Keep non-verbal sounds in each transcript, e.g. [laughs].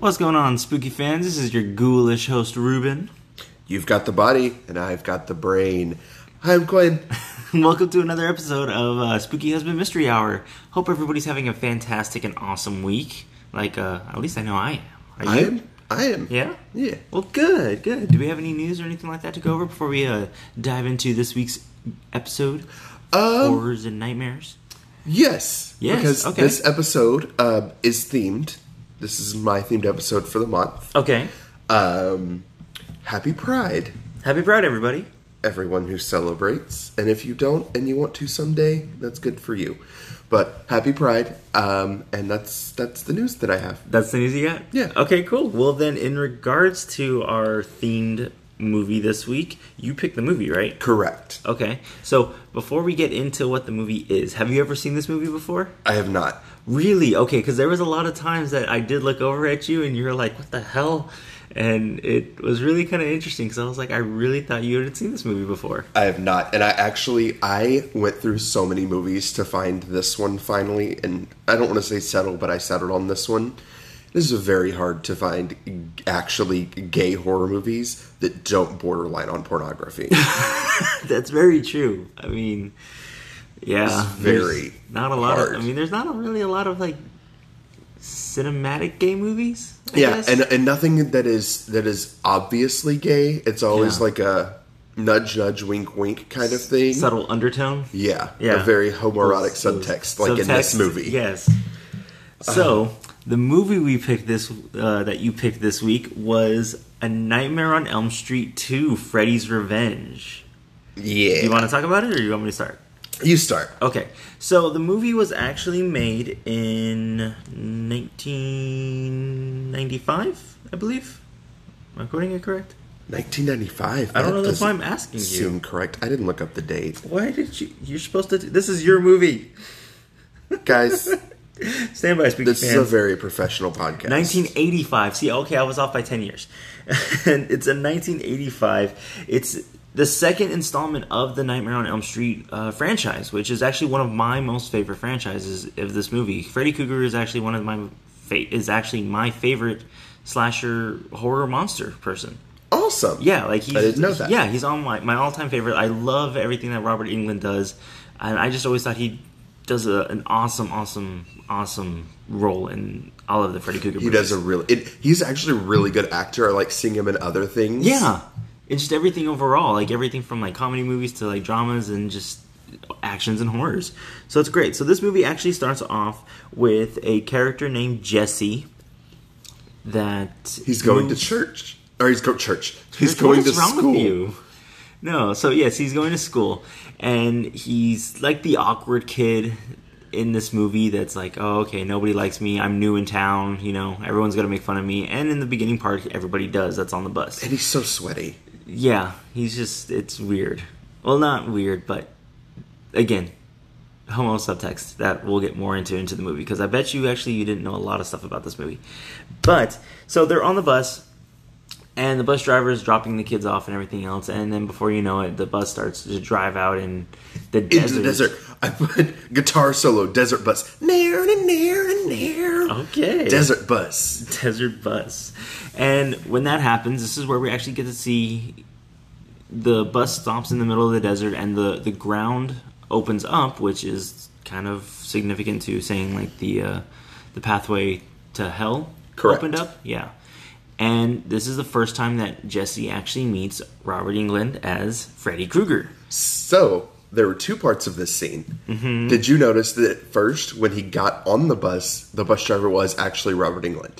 What's going on, spooky fans? This is your ghoulish host, Ruben. You've got the body, and I've got the brain. Hi, I'm Quinn. [laughs] Welcome to another episode of uh, Spooky Husband Mystery Hour. Hope everybody's having a fantastic and awesome week. Like, uh, at least I know I am. I am. I am. Yeah? Yeah. Well, good, good. Do we have any news or anything like that to go over before we uh, dive into this week's episode? Um, Horrors and Nightmares? yes. Yes, Because okay. this episode uh, is themed. This is my themed episode for the month. Okay. Um, happy Pride, Happy Pride, everybody. everyone who celebrates. And if you don't and you want to someday, that's good for you. But happy Pride, um, and that's that's the news that I have. That's the news you got? Yeah. Okay, cool. Well, then, in regards to our themed movie this week, you picked the movie, right? Correct. Okay. So, before we get into what the movie is, have you ever seen this movie before? I have not. Really? Okay, because there was a lot of times that I did look over at you and you were like, what the hell? And it was really kind of interesting because I was like, I really thought you had seen this movie before. I have not, and I actually I went through so many movies to find this one finally, and I don't want to say settle, but I settled on this one. This is very hard to find actually gay horror movies that don't borderline on pornography. [laughs] That's very true. I mean, yeah. It's very not a lot hard. of, I mean, there's not really a lot of like cinematic gay movies. I yeah, guess. and and nothing that is that is obviously gay. It's always Yeah. like a nudge, nudge, wink, wink kind of thing. subtle undertone. Yeah, Yeah. a very homoerotic Those- those subtext, like in this subtext, movie. Yes. So the movie we picked this uh, that you picked this week was A Nightmare on Elm Street 2: Freddy's Revenge. Yeah, Do you want to talk about it, or do you want me to start? You start. Okay, so the movie was actually made in 1995, I believe. Am I quoting it correct? 1995. I don't know. That's why I'm asking you. Seem correct. I didn't look up the date, Why did you? You're supposed to. Do, this is your movie. guys. [laughs] Stand by, speaking this fans. is a very professional podcast. 1985. See, okay, I was off by 10 years. [laughs] and it's a 1985. It's the second installment of the Nightmare on Elm Street uh, franchise, which is actually one of my most favorite franchises of this movie. Freddy Krueger is actually one of my fa- is actually my favorite slasher horror monster person. Awesome. Yeah, like he's I didn't know that. Yeah, he's on my, my all time favorite. I love everything that Robert Englund does, and I just always thought he does a, an awesome, awesome, awesome role in all of the Freddy Krueger. He movies. does a really. It, he's actually a really good actor. I like seeing him in other things. Yeah, it's just everything overall, like everything from like comedy movies to like dramas and just actions and horrors. So it's great. So this movie actually starts off with a character named Jesse. That He's going moves- to church, or he's go church. He's going to school. No, so yes, he's going to school, and he's like the awkward kid in this movie. That's like, oh, okay, nobody likes me. I'm new in town. You know, everyone's gonna make fun of me. And in the beginning part, everybody does. That's on the bus. And he's so sweaty. Yeah, he's just it's weird. Well, not weird, but again, homo subtext that we'll get more into into the movie because I bet you actually you didn't know a lot of stuff about this movie. But so they're on the bus and the bus driver is dropping the kids off and everything else and then before you know it the bus starts to drive out in the Into desert. the desert. I put guitar solo, desert bus. Near and near and near. Okay. Desert bus. desert bus. And when that happens, this is where we actually get to see the bus stops in the middle of the desert and the, the ground opens up, which is kind of significant to saying like the uh, the pathway to hell Correct. opened up. Yeah. And this is the first time that Jesse actually meets Robert Englund as Freddy Krueger. So there were two parts of this scene. Mm-hmm. Did you notice that first, when he got on the bus, the bus driver was actually Robert Englund?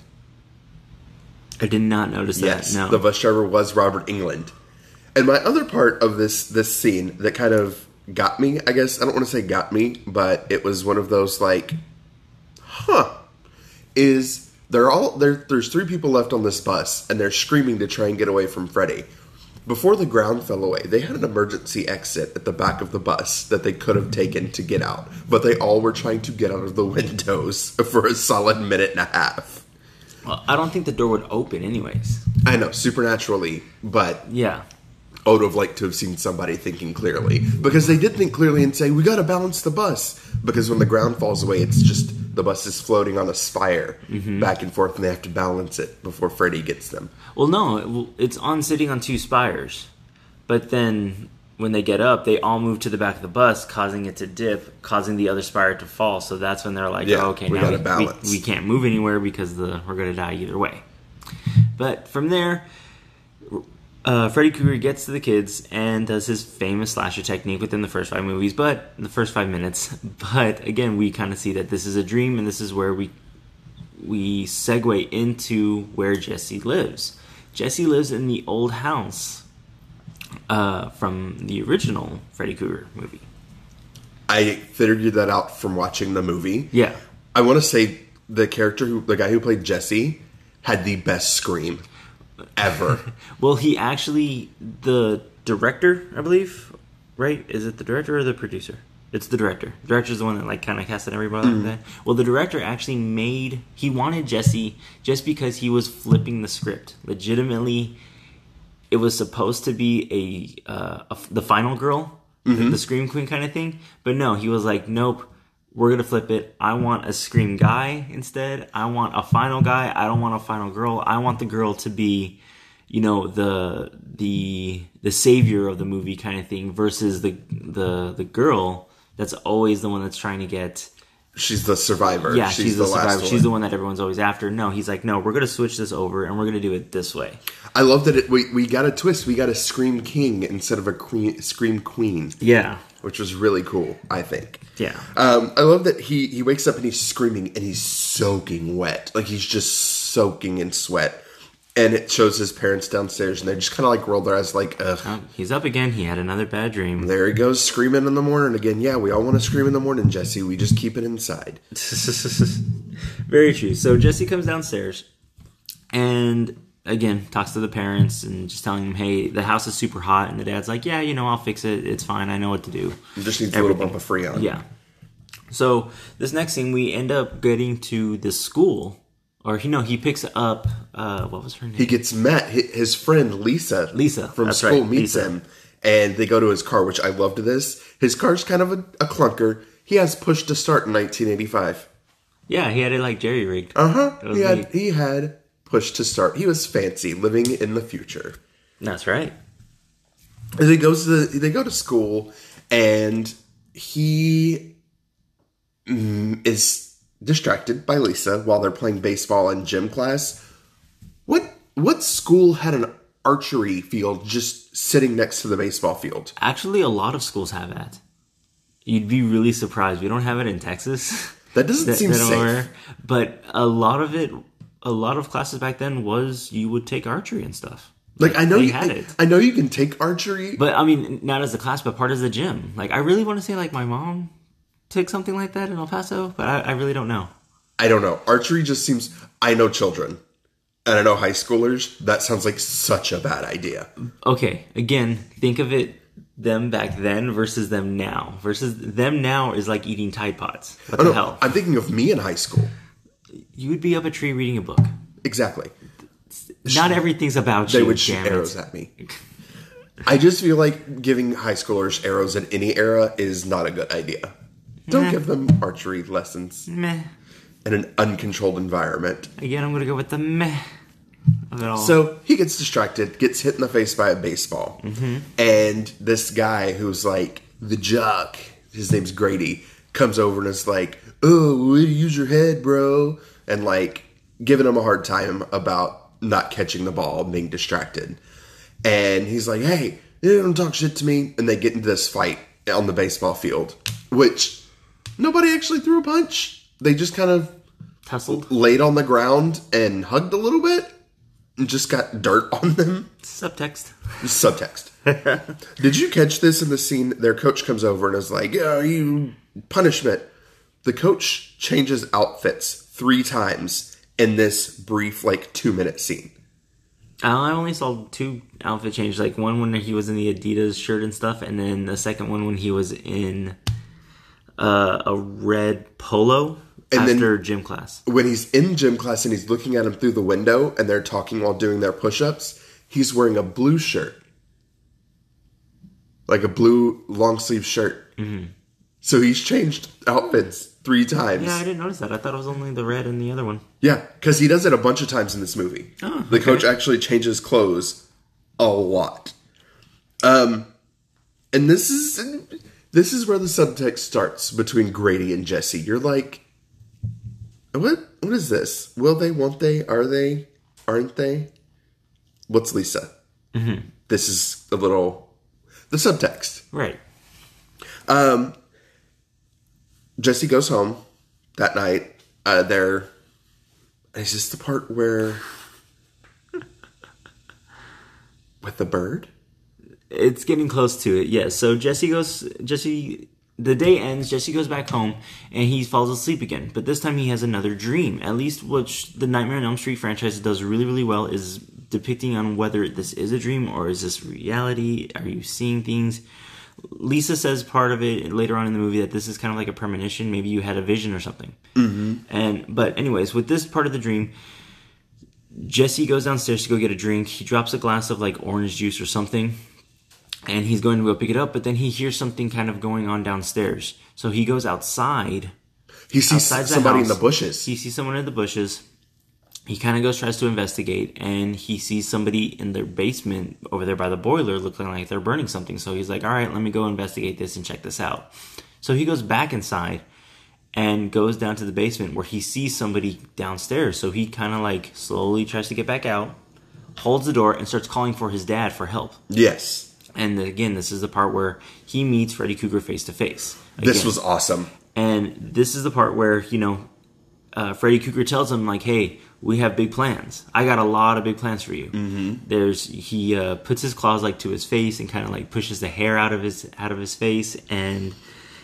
I did not notice that. Yes, no. the bus driver was Robert Englund. And my other part of this this scene that kind of got me, I guess I don't want to say got me, but it was one of those like, huh, is they're all there. There's three people left on this bus, and they're screaming to try and get away from Freddy. Before the ground fell away, they had an emergency exit at the back of the bus that they could have taken to get out, but they all were trying to get out of the windows [laughs] for a solid minute and a half. Well, I don't think the door would open anyways. I know, supernaturally, but Yeah. I would have liked to have seen somebody thinking clearly because they did think clearly and say we got to balance the bus because when the ground falls away, it's just the bus is floating on a spire back and forth, and they have to balance it before Freddy gets them. Well, no, it's on sitting on two spires, but then when they get up, they all move to the back of the bus, causing it to dip, causing the other spire to fall. So that's when they're like, Yeah, oh, "Okay, we now gotta we, balance. we, we can't move anywhere because the we're going to die either way." But from there, uh, Freddy Krueger gets to the kids and does his famous slasher technique within the first five movies, but the first five minutes. [laughs] But again, we kind of see that this is a dream, and this is where we we segue into where Jesse lives. Jesse lives in the old house uh, from the original Freddy Krueger movie. I figured that out from watching the movie. Yeah, I want to say the character who, the guy who played Jesse, had the best scream ever. [laughs] Well, he actually the director, I believe, right? Is it the director or the producer? It's the director. The director's the one that like kind of casted everybody like that. Well, the director actually made he wanted Jesse just because he was flipping the script. Legitimately, it was supposed to be a, uh, a the final girl, the, the scream queen kind of thing. But no, he was like, nope. We're gonna flip it. I want a scream guy instead. I want a final guy. I don't want a final girl. I want the girl to be you know the the the savior of the movie kind of thing versus the the the girl that's always the one that's trying to get She's the survivor. yeah she's, the, last survivor she's the one that everyone's always after no he's like no we're gonna switch this over and we're gonna do it this way I love that it, we we got a twist. We got a scream king instead of a queen, scream queen, yeah which was really cool. I think. yeah Um, I love that he he wakes up and he's screaming and he's soaking wet, like he's just soaking in sweat. And it shows his parents downstairs, and they just kind of like roll their eyes, like, "Ugh, Oh, he's up again he had another bad dream there he goes screaming in the morning again." Yeah, we all want to scream in the morning, Jesse. We just keep it inside. [laughs] very true so jesse comes downstairs and again talks to the parents and just telling them hey the house is super hot and the dad's like yeah you know i'll fix it it's fine i know what to do It just needs a little bump of freon. Yeah. So this next scene, we end up getting to the school, or you know, he picks up. Uh, what was her name? he gets met. His friend Lisa, Lisa, from school, right, meets Lisa. him, and they go to his car, which I loved. This his car's kind of a, a clunker. He has push to start in 1985. yeah, he had it like jerry rigged. Uh huh. He had neat. he had push to start. He was fancy, living in the future. That's right. And he goes to the, they go to school, and he is distracted by Lisa while they're playing baseball in gym class. What what school had an archery field just sitting next to the baseball field? Actually, a lot of schools have that. You'd be really surprised. We don't have it in Texas. [laughs] That doesn't seem that safe. I'm. But a lot of it, a lot of classes back then was you would take archery and stuff. Like I know you, had it. I know you can take archery, But I mean, not as a class, but part of the gym. Like, I really want to say, like, my mom took something like that in El Paso, but I, I really don't know. I don't know. Archery just seems. I know children, and I know high schoolers. That sounds like such a bad idea. Okay, again, think of it them back then versus them now. Versus them now is like eating Tide Pods. What Oh the no, hell? I'm thinking of me in high school. You would be up a tree reading a book. Exactly. Not everything's about They you. would shoot arrows at me. I just feel like giving high schoolers arrows in any era is not a good idea. Don't Nah. give them archery lessons Meh. in an uncontrolled environment. Again, I'm gonna go with the meh of it all. So he gets distracted, gets hit in the face by a baseball. Mm-hmm. And this guy who's like the jock, his name's Grady, comes over and is like, Oh, use your head, bro. And like giving him a hard time about not catching the ball and being distracted. And he's like, Hey, you don't talk shit to me. And they get into this fight on the baseball field, which nobody actually threw a punch. They just kind of tussled laid on the ground and hugged a little bit and just got dirt [laughs] on them. subtext. Subtext. [laughs] Did you catch this in the scene? Their coach comes over and is like, Yeah, you punishment. The coach changes outfits three times in this brief, like, two minute scene. Uh, I only saw two outfit changes. Like one when he was in the Adidas shirt and stuff, and then the second one when he was in uh, a red polo And then- gym class. When he's in gym class and he's looking at him through the window and they're talking while doing their push ups, he's wearing a blue shirt. like a blue long sleeve shirt. Mm-hmm. So he's changed outfits three times. Yeah, I didn't notice that. I thought it was only the red and the other one. Yeah, because he does it a bunch of times in this movie. Oh, the okay. coach actually changes clothes a lot. Um, and this is this is where the subtext starts between Grady and Jesse. You're like, what? What is this? Will they? Won't they? Are they? Aren't they? What's Lisa? Mm-hmm. This is a little the subtext. Right. Um, Jesse goes home that night. Uh, there is this the part where [laughs] with the bird. It's getting close to it. Yes. So Jesse goes. Jesse. The day ends. Jesse goes back home and he falls asleep again. But this time he has another dream. At least which the Nightmare on Elm Street franchise does really, really well is depicting on whether this is a dream or is this reality. Are you seeing things? Lisa says part of it later on in the movie that this is kind of like a premonition. Maybe you had a vision or something. Mm-hmm. And but anyways, with this part of the dream, Jesse goes downstairs to go get a drink. He drops a glass of like orange juice or something, and he's going to go pick it up. But then he hears something kind of going on downstairs. So he goes outside. He sees somebody in the bushes. He sees someone in the bushes. He kind of goes, tries to investigate, and he sees somebody in their basement over there by the boiler looking like they're burning something. So he's like, all right, let me go investigate this and check this out. So he goes back inside and goes down to the basement where he sees somebody downstairs. So he kind of like slowly tries to get back out, holds the door, and starts calling for his dad for help. yes, And again, this is the part where he meets Freddy Krueger face to face. this was awesome. And this is the part where, you know, uh, Freddy Krueger tells him, like, hey, we have big plans. I got a lot of big plans for you. Mm-hmm. There's, he uh, puts his claws, like, to his face and kind of, like, pushes the hair out of his, out of his face and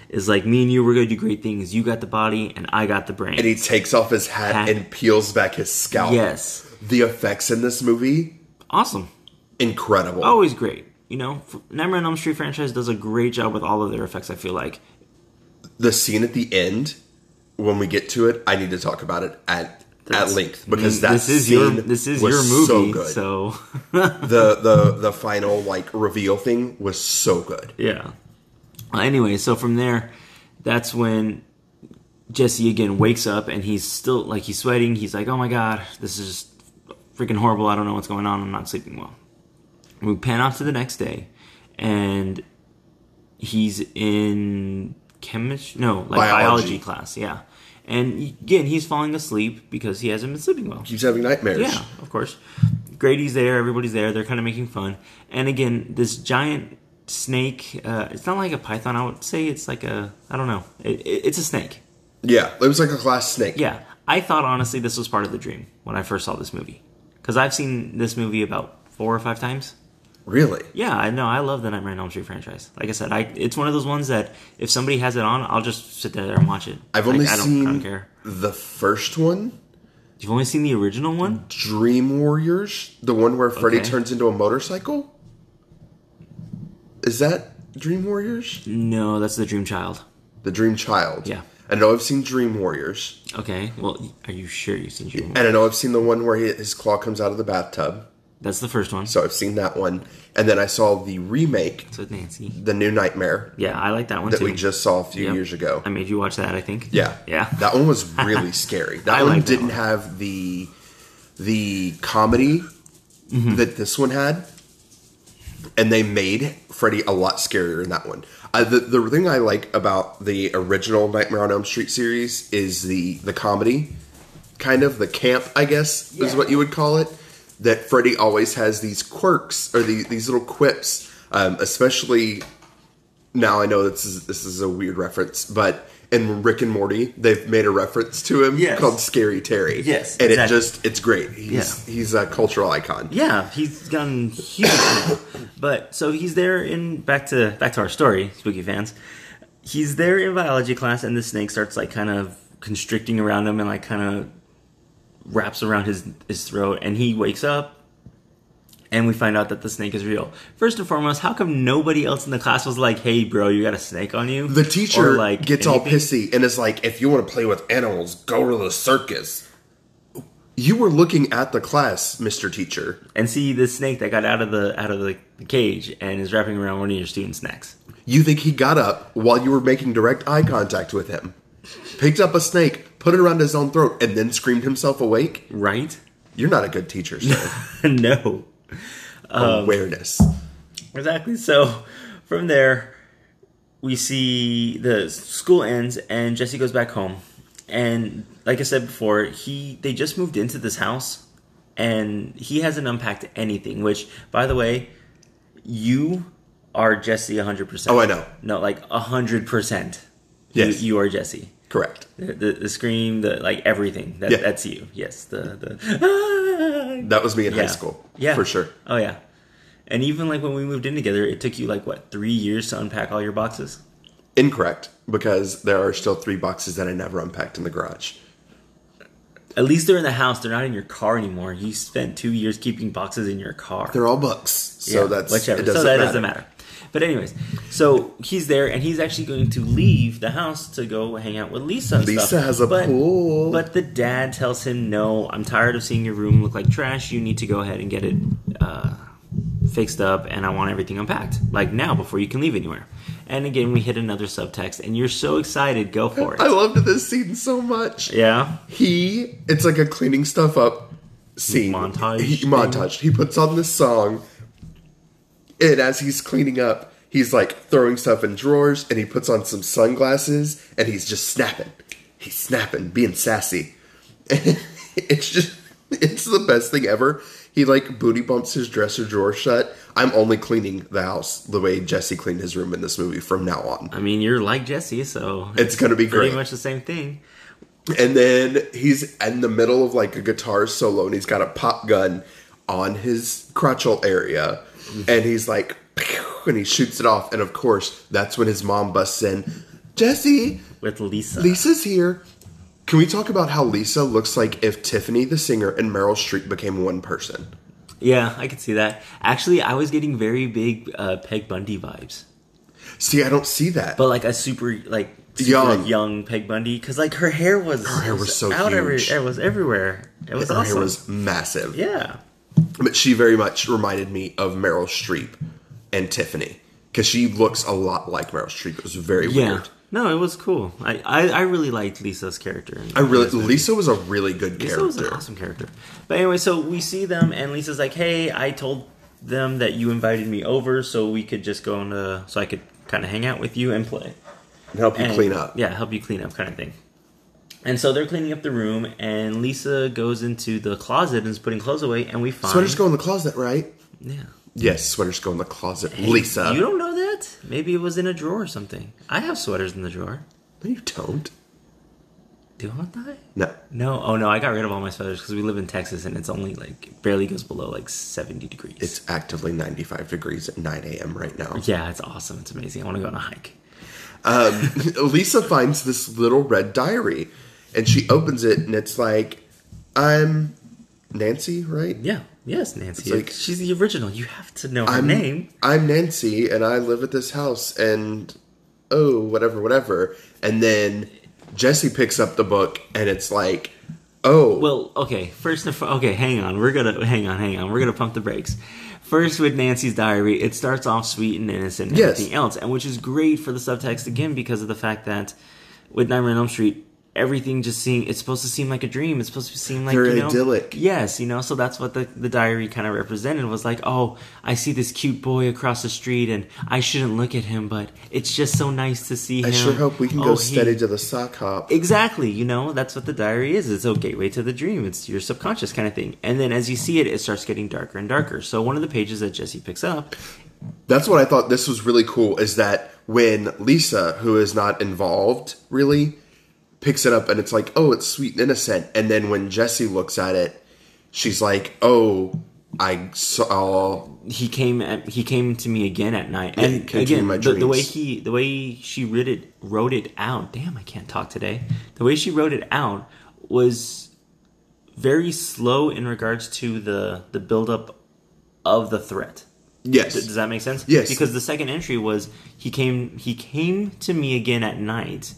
is like, me and you, we're going to do great things. You got the body and I got the brain. And he takes off his hat, Hat. and peels back his scalp. yes. The effects in this movie, Awesome. incredible. Always great. You know, Nightmare on Elm Street franchise does a great job with all of their effects, I feel like. The scene at the end, when we get to it, I need to talk about it at at length because mm, that this is scene your this is your movie, so good. so [laughs] the the the final like reveal thing was so good. Yeah. Anyway, so from there, that's when Jesse again wakes up and he's still like he's sweating. He's like, "Oh my god, this is just freaking horrible. I don't know what's going on. I'm not sleeping well." We pan off to the next day, and he's in chemistry, no, like Biology. biology, class. Yeah, and again, he's falling asleep because he hasn't been sleeping well. Keeps having nightmares. Yeah, of course. Grady's there. Everybody's there. They're kind of making fun. And again, this giant snake. Uh, it's not like a python. I would say it's like a. I don't know. It, it, it's a snake. Yeah, it was like a glass snake. Yeah. I thought honestly this was part of the dream when I first saw this movie because I've seen this movie about four or five times. Really? Yeah, I know. I love the Nightmare on Elm Street franchise. Like I said, I it's one of those ones that if somebody has it on, I'll just sit there and watch it. I've Like, only I don't, seen I don't care. the first one, You've only seen the original one. Dream Warriors, the one where Freddy Okay. turns into a motorcycle. Is that Dream Warriors? No, that's the Dream Child. The Dream Child. Yeah. I know I've seen Dream Warriors, Okay. Well, are you sure you've seen Dream? and I know I've seen the one where he, his claw comes out of the bathtub. That's the first one. So I've seen that one, and then I saw the remake, So Nancy. The New Nightmare, Yeah, I like that one that too. we just saw a few Yep. years ago. I made you watch that. I think. Yeah, Yeah. That one was [laughs] really scary. That I one like that didn't one. have the the comedy Mm-hmm. that this one had, and they made Freddy a lot scarier in that one. Uh, the the thing I like about the original Nightmare on Elm Street series is the the comedy, kind of the camp, I guess is Yeah. what you would call it. That Freddy always has these quirks or the, these little quips, um, especially now I know this is this is a weird reference, but in Rick and Morty, they've made a reference to him Yes. called Scary Terry. Yes, and exactly. it just it's great. He's Yeah. he's a cultural icon. Yeah, he's gotten huge now. But so he's there in back to back to our story, spooky fans. He's there in biology class, and the snake starts like kind of constricting around him and like kind of wraps around his his throat, and he wakes up. And we find out that the snake is real. First and foremost, how come nobody else in the class was like, "Hey, bro, you got a snake on you"? The teacher Or, like gets all pissy and is like, "If you want to play with animals, go to the circus." You were looking at the class, Mr. Teacher. and see the snake that got out of the out of the cage and is wrapping around one of your students' necks. You think he got up while you were making direct eye contact with him, picked up a snake, put it around his own throat, and then screamed himself awake? Right? You're not a good teacher, sir. [laughs] no. Um, Awareness. Exactly. So from there, we see the school ends and Jesse goes back home. And like I said before, he they just moved into this house and he hasn't unpacked anything, which by the way, you are Jesse 100%. Oh, I know. No, like 100%. Yes. You, you are Jesse. Correct. The, the, the scream, the like everything. That, Yeah. That's you. Yes. The the [laughs] That was me in high school. Yeah, For sure. Oh yeah, and even like when we moved in together, it took you like what three years to unpack all your boxes. Incorrect, because there are still three boxes that I never unpacked in the garage. At least they're in the house; they're not in your car anymore. You spent two years keeping boxes in your car. They're all books, so Yeah, that's whichever. It doesn't so that matter. doesn't matter. But anyways, so he's there, and he's actually going to leave the house to go hang out with Lisa. And Lisa stuff. has a but, pool. But the dad tells him, "No, I'm tired of seeing your room look like trash. You need to go ahead and get it uh, fixed up, and I want everything unpacked, like now, before you can leave anywhere." And again, we hit another subtext, and you're so excited. Go for it. I loved this scene so much. yeah. He, it's like a cleaning stuff up scene. Montage He, montage. He puts on this song, and as he's cleaning up, he's like throwing stuff in drawers, and he puts on some sunglasses, and he's just snapping. He's snapping, being sassy. [laughs] it's just, it's the best thing ever. He like booty bumps his dresser drawer shut. I'm only cleaning the house the way Jesse cleaned his room in this movie from now on. I mean, you're like Jesse, so It's gonna be pretty great. much the same thing. And then he's in the middle of like a guitar solo and he's got a pop gun on his crotchal area. And he's like, and he shoots it off. And of course, that's when his mom busts in Jesse, With Lisa. Lisa's here. Can we talk about how Lisa looks like if Tiffany the singer and Meryl Streep became one person? Yeah, I could see that. Actually, I was getting very big uh, Peg Bundy vibes, See, I don't see that. but like a super like super, Young. like, young Peg Bundy because like her hair was Her hair was so out every it was everywhere. It was Her awesome. hair was massive. yeah, But she very much reminded me of Meryl Streep and Tiffany because she looks a lot like Meryl Streep. It was very yeah. weird. No, it was cool. I, I, I really liked Lisa's character. I really in this movie. Lisa was a really good Lisa was an character. awesome character. But anyway, so we see them, and Lisa's like, "Hey, I told them that you invited me over, so we could just go into so I could kind of hang out with you and play." And help you and- clean up. Yeah, help you clean up, kind of thing. And so they're cleaning up the room, and Lisa goes into the closet and is putting clothes away, and we find Sweaters go in the closet, right? Yeah, Yes, sweaters go in the closet. Lisa. you don't know that? Maybe it was in a drawer or something. I have sweaters in the drawer. No, you don't. Do I? Want that? No. No, oh no, I got rid of all my sweaters because we live in Texas and it's only like barely goes below like seventy degrees. It's actively 95 degrees at 9 a.m. right now. yeah, it's awesome. It's amazing. I want to go on a hike. Um, [laughs] Lisa finds this little red diary and she opens it and it's like, I'm Nancy, right? Yeah. Yes, Nancy. It's like- She's the original. You have to know her I'm, name. I'm Nancy and I live at this house and oh, whatever, whatever. And then Jesse picks up the book and it's like, oh, Well, okay. First, okay. Hang on. We're gonna hang on. Hang on. We're gonna pump the brakes. First, with Nancy's diary, it starts off sweet and innocent and Yes. everything else, and which is great for the subtext again because of the fact that with Nightmare on Elm Street, everything just seem it's supposed to seem like a dream. It's supposed to seem like Very you know, idyllic. Yes, you know. So that's what the the diary kind of represented was like. Oh, I see this cute boy across the street, and I shouldn't look at him, but it's just so nice to see I him. I sure hope we can Oh, go he- steady to the sock hop. Exactly, you know, that's what the diary is. It's a gateway to the dream. It's your subconscious kind of thing. And then as you see it, it starts getting darker and darker. So one of the pages that Jesse picks up, That's what I thought this was really cool is that when Lisa, who is not involved really, picks it up and it's like, oh, it's sweet and innocent. And then when Jesse looks at it, she's like, oh, I saw. he came at, he came to me again at night. Yeah, And came to me in again, my the, the way he the way she wrote it wrote it out. Damn, I can't talk today. The way she wrote it out was very slow in regards to the the buildup of the threat. Yes. Does that make sense? Yes. Because the second entry was he came he came to me again at night,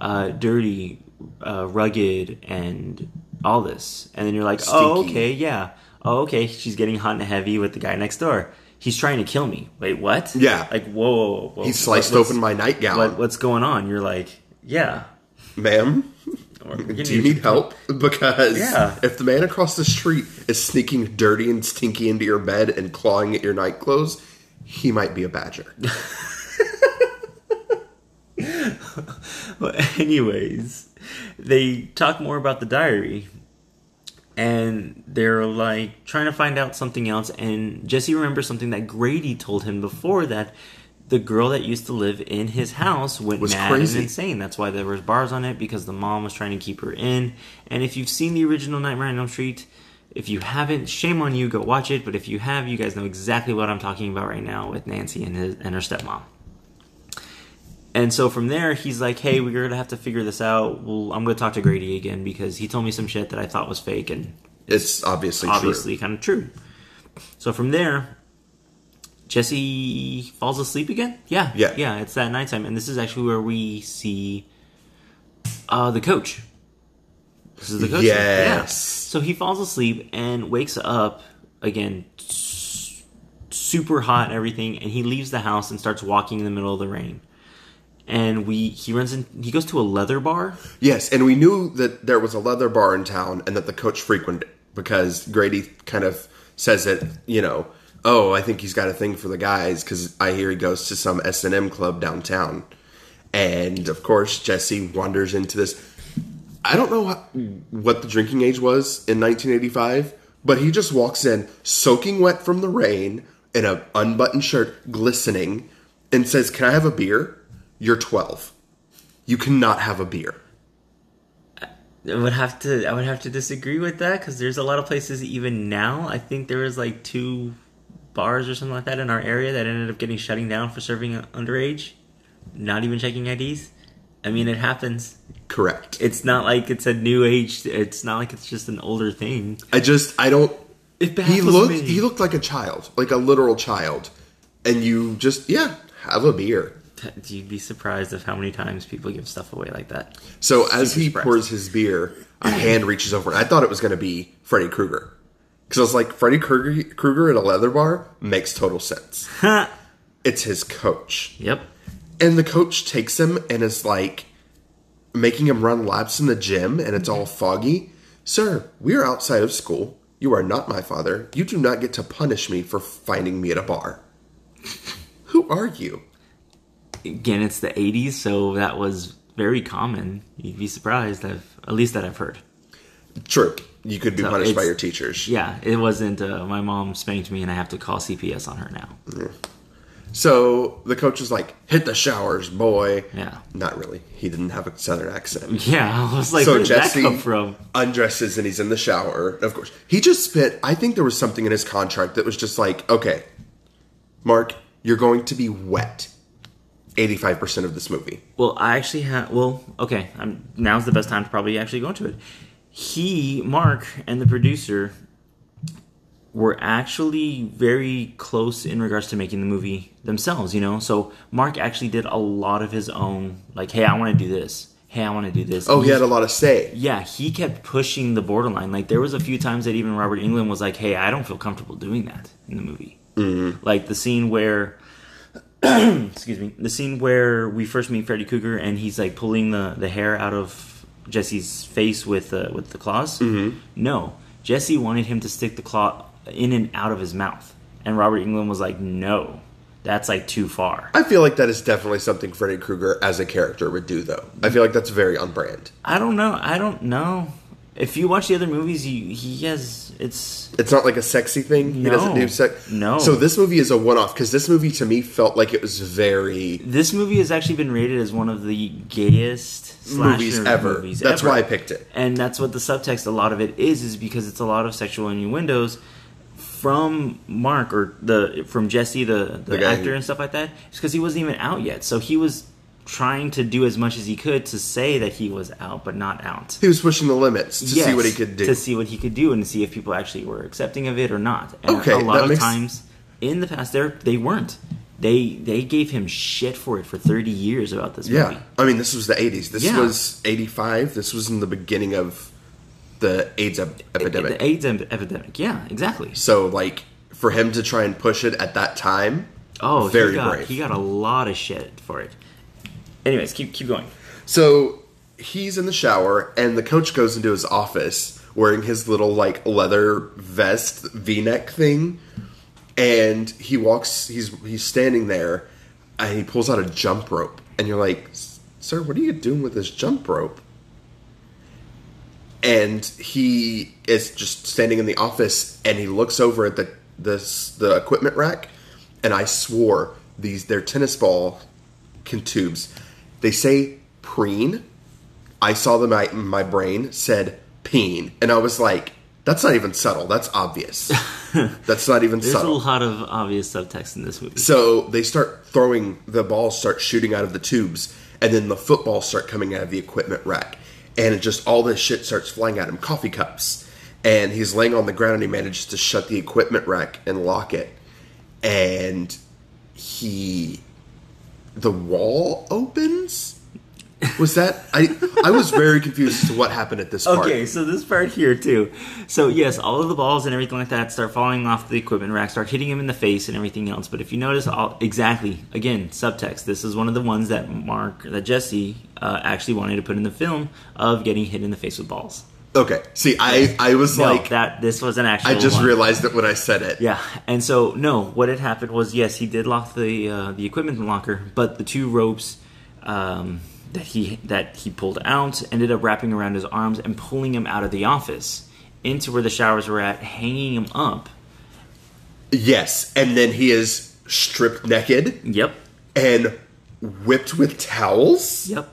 uh, dirty, uh, rugged, and all this, and then you're like, oh, okay, yeah, oh, okay, she's getting hot and heavy with the guy next door. He's trying to kill me. Wait, what? Yeah. Like, whoa, whoa, whoa. He sliced What- open my nightgown. What, what's going on? You're like, yeah. Ma'am, Or, do you need help? Because Yeah. if the man across the street is sneaking dirty and stinky into your bed and clawing at your night clothes, he might be a badger. [laughs] [laughs] Well, [laughs] anyways, they talk more about the diary. And they're like trying to find out something else. And Jesse remembers something that Grady told him before that the girl that used to live in his house went Was mad crazy. and insane. That's why there was bars on it because the mom was trying to keep her in. And if you've seen the original Nightmare on Elm Street, if you haven't, shame on you. Go watch it. But if you have, you guys know exactly what I'm talking about right now with Nancy and his and her stepmom. And so from there, he's like, "Hey, we're gonna have to figure this out. Well, I'm gonna talk to Grady again because he told me some shit that I thought was fake and It's obviously, obviously kind of true." So from there, Jesse falls asleep again. Yeah, Yeah. yeah. It's that nighttime, and this is actually where we see uh, the coach. This is the coach. Yes. Yeah. So he falls asleep and wakes up again, super hot and everything, and he leaves the house and starts walking in the middle of the rain. And we he runs in. He goes to a leather bar. Yes, and we knew that there was a leather bar in town and that the coach frequented because Grady kind of says it, you know, oh, I think he's got a thing for the guys because I hear he goes to some S&M club downtown. And of course, Jesse wanders into this. I don't know what the drinking age was in 1985, but he just walks in soaking wet from the rain in a unbuttoned shirt, glistening, and says, "Can I have a beer?" You're 12. You cannot have a beer. I would have to I would have to disagree with that because there's a lot of places even now. I think there was like two bars or something like that in our area that ended up getting shutting down for serving underage, not even checking IDs. I mean, it happens. Correct. It's not like it's a new age. It's not like it's just an older thing. I just I don't. It He looked me. he looked like a child, like a literal child, and you just yeah have a beer. You'd be surprised of how many times people give stuff away like that. So as he surprised. pours his beer, a [clears throat] hand reaches over. I thought it was going to be Freddy Krueger because I was like, Freddy Krueger, Krueger at a leather bar makes total sense. [laughs] It's his coach, Yep. and the coach takes him and is like making him run laps in the gym, and it's all foggy. Sir, we are outside of school. You are not my father. You do not get to punish me for finding me at a bar. [laughs] Who are you? Again, it's the '80s, so that was very common. You'd be surprised. I've at least that I've heard. True. You could be So punished by your teachers. Yeah, it wasn't. Uh, my mom spanked me, and I have to call CPS on her now. So the coach was like, hit the showers, boy. Yeah. Not really. He didn't have a southern accent. [laughs] Yeah, I was like, so where did Jesse that come from? undresses and he's in the shower. Of course. He just spit. I think there was something in his contract that was just like, okay, Mark, you're going to be wet 85% of this movie. Well, I actually have. Well, okay. I'm, now's the best time to probably actually go into it. He, Mark, and the producer were actually very close in regards to making the movie themselves. You know, so Mark actually did a lot of his own. Like, hey, I want to do this. Hey, I want to do this. Oh, he had a lot of say. Yeah, he kept pushing the borderline. Like there was a few times that even Robert Englund was like, "Hey, I don't feel comfortable doing that in the movie." Mm-hmm. Like the scene where, [clears throat] excuse me, the scene where we first meet Freddy Krueger and he's like pulling the the hair out of Jesse's face with uh, with the claws. Mm-hmm. No, Jesse wanted him to stick the claw in and out of his mouth, and Robert Englund was like, "No, that's like too far." I feel like that is definitely something Freddy Krueger as a character would do, though. I feel like that's very on brand. I don't know. I don't know. If you watch the other movies, you, he has it's It's not like a sexy thing. He doesn't do sex. No. So this movie is a one-off because this movie to me felt like it was very This movie has actually been rated as one of the gayest movies ever. movies That's ever. why I picked it. and that's what the subtext. A lot of it is is because it's a lot of sexual innuendos from Mark or the from Jesse, the the, The actor who- and stuff like that. It's because he wasn't even out yet, so he was trying to do as much as he could to say that he was out, but not out. He was pushing the limits to see what he could do. To see what he could do and see if people actually were accepting of it or not. And Okay, a lot of makes- times in the past, they they weren't. They they gave him shit for it for thirty years about this yeah, movie. I mean, this was the '80s. This Yeah. was '85. This was in the beginning of the AIDS ep- epidemic. The AIDS em- epidemic. Yeah, exactly. so like for him to try and push it at that time, Oh, very he got, brave. He got a lot of shit for it. Anyways, keep keep going. So he's in the shower, and the coach goes into his office wearing his little like leather vest V-neck thing, and he walks. He's he's standing there, and he pulls out a jump rope, and you're like, "Sir, what are you doing with this jump rope?" And he is just standing in the office, and he looks over at the this the equipment rack, and I swore these they're tennis ball can tubes. They say preen. I saw them. My my brain said peen, and I was like, "That's not even subtle. That's obvious. [laughs] That's not even There's subtle." There's a lot of obvious subtext in this movie. So they start throwing the balls, start shooting out of the tubes, and then the footballs start coming out of the equipment rack, and it just all this shit starts flying at him. Coffee cups, and he's laying on the ground, and he manages to shut the equipment rack and lock it, and he, the wall opens. Was that I? I was very confused as to what happened at this part. Okay, so this part here too. So yes, all of the balls and everything like that start falling off the equipment rack, start hitting him in the face and everything else. But if you notice, all exactly again subtext. This is one of the ones that Mark, that Jesse uh, actually wanted to put in the film of getting hit in the face with balls. Okay. See, I I was No, like, that this was an actual. I just one. realized it when I said it. Yeah, and so no, what had happened was yes, he did lock the uh, the equipment locker, but the two ropes um, that he that he pulled out ended up wrapping around his arms and pulling him out of the office into where the showers were at, hanging him up. Yes, and then he is stripped naked Yep, and whipped with towels. yep.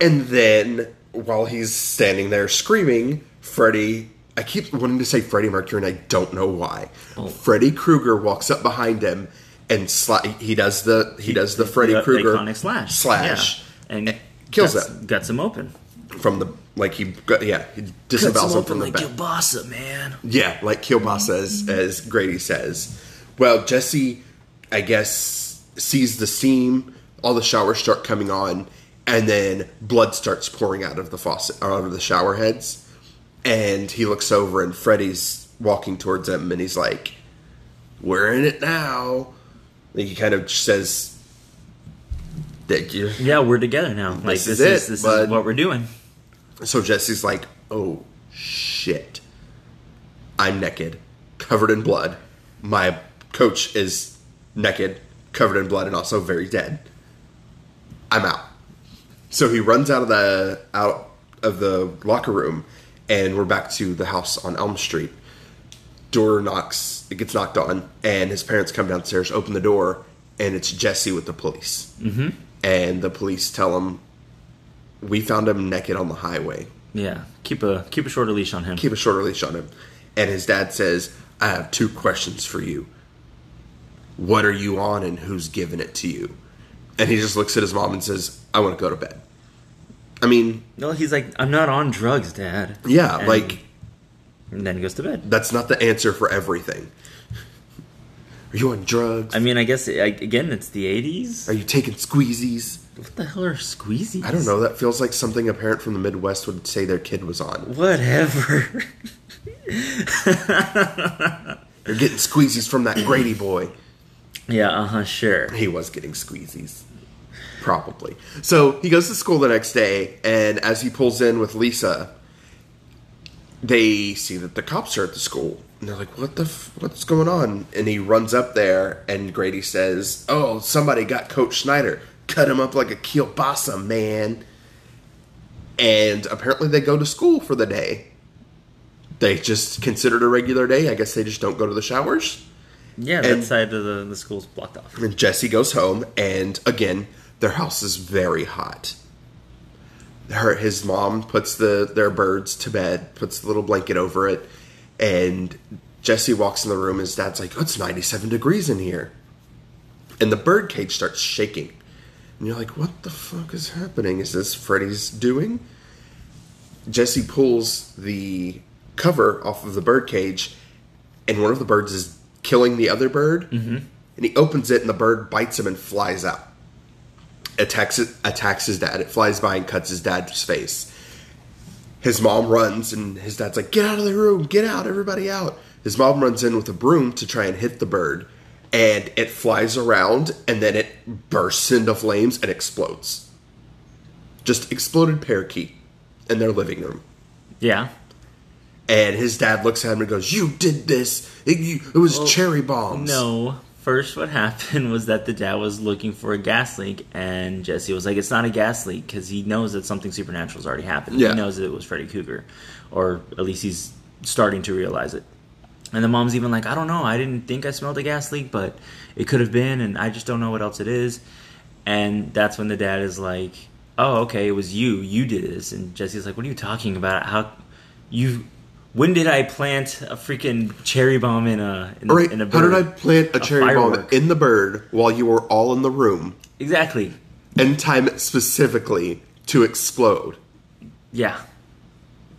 And then while he's standing there screaming, Freddy. I keep wanting to say Freddie Mercury, and I don't know why. Oh. Freddy Krueger walks up behind him and sli- he does the he does the Freddy Krueger iconic slash, slash yeah. and kills guts, him. guts him open. from the like he yeah he Cuts disembowels him him from open the like back. Kielbasa, man. Yeah, like kielbasa, as, as Grady says. Well, Jesse, I guess, sees the seam. All the showers start coming on, and then blood starts pouring out of the faucet, out of the shower heads. And he looks over, and Freddy's walking towards him, and he's like, "We're in it now." And he kind of says, "Thank you." Yeah, we're together now. Like This this, is is, it, this bud. is what we're doing. So Jesse's like, "Oh shit! I'm naked, covered in blood. My coach is naked, covered in blood, and also very dead. I'm out." So he runs out of the out of the locker room, and we're back to the house on Elm Street. Door knocks. It gets knocked on, and his parents come downstairs, open the door, and it's Jesse with the police. Mm-hmm. And the police tell him, "We found him naked on the highway." Yeah, keep a keep a shorter leash on him. keep a shorter leash on him. And his dad says, I have two questions for you. What are you on and who's giving it to you? And he just looks at his mom and says, I want to go to bed. I mean, No, he's like, I'm not on drugs, Dad. yeah, And- like, and then he goes to bed. that's not the answer for everything. Are you on drugs? I mean, I guess again, it's the '80s. Are you taking squeezies? What the hell are squeezies? I don't know. That feels like something a parent from the Midwest would say their kid was on. Whatever. You're getting squeezies from that Grady boy. yeah, uh huh, sure. He was getting squeezies. Probably. So he goes to school the next day, and as he pulls in with Lisa, they see that the cops are at the school. And they're like, what the, f- what's going on? And he runs up there, and Grady says, oh, somebody got Coach Schneider. Cut him up like a kielbasa, man. And apparently they go to school for the day. They just consider it a regular day. I guess they just don't go to the showers. Yeah, that side of the, the school's blocked off. And Jesse goes home, and again, their house is very hot. Her, his mom puts the their birds to bed, puts the little blanket over it, and Jesse walks in the room. His dad's like, oh, "It's ninety-seven degrees in here," and the bird cage starts shaking. And you're like, "What the fuck is happening? Is this Freddy's doing?" Jesse pulls the cover off of the bird cage, and one of the birds is killing the other bird. Mm-hmm. And he opens it, and the bird bites him and flies out. Attacks attacks his dad. It flies by and cuts his dad's face. his mom runs and his dad's like, "Get out of the room! Get out! Everybody out!" His mom runs in with a broom to try and hit the bird, and it flies around and then it bursts into flames and explodes. Just exploded parakeet in their living room. Yeah. And his dad looks at him and goes, "You did this. It, you, it was oh, cherry bombs." No. First, what happened was that the dad was looking for a gas leak, and Jesse was like, "It's not a gas leak," because he knows that something supernatural has already happened. Yeah. He knows that it was Freddy Krueger, or at least he's starting to realize it. And the mom's even like, "I don't know. I didn't think I smelled a gas leak, but it could have been, and I just don't know what else it is." And that's when the dad is like, "Oh, okay, it was you. You did this." And Jesse's like, "What are you talking about? How you?" When did I plant a freaking cherry bomb in a in, right. in a How did I plant a cherry bomb in the bird while you were all in the room Exactly. and time it specifically to explode? Yeah.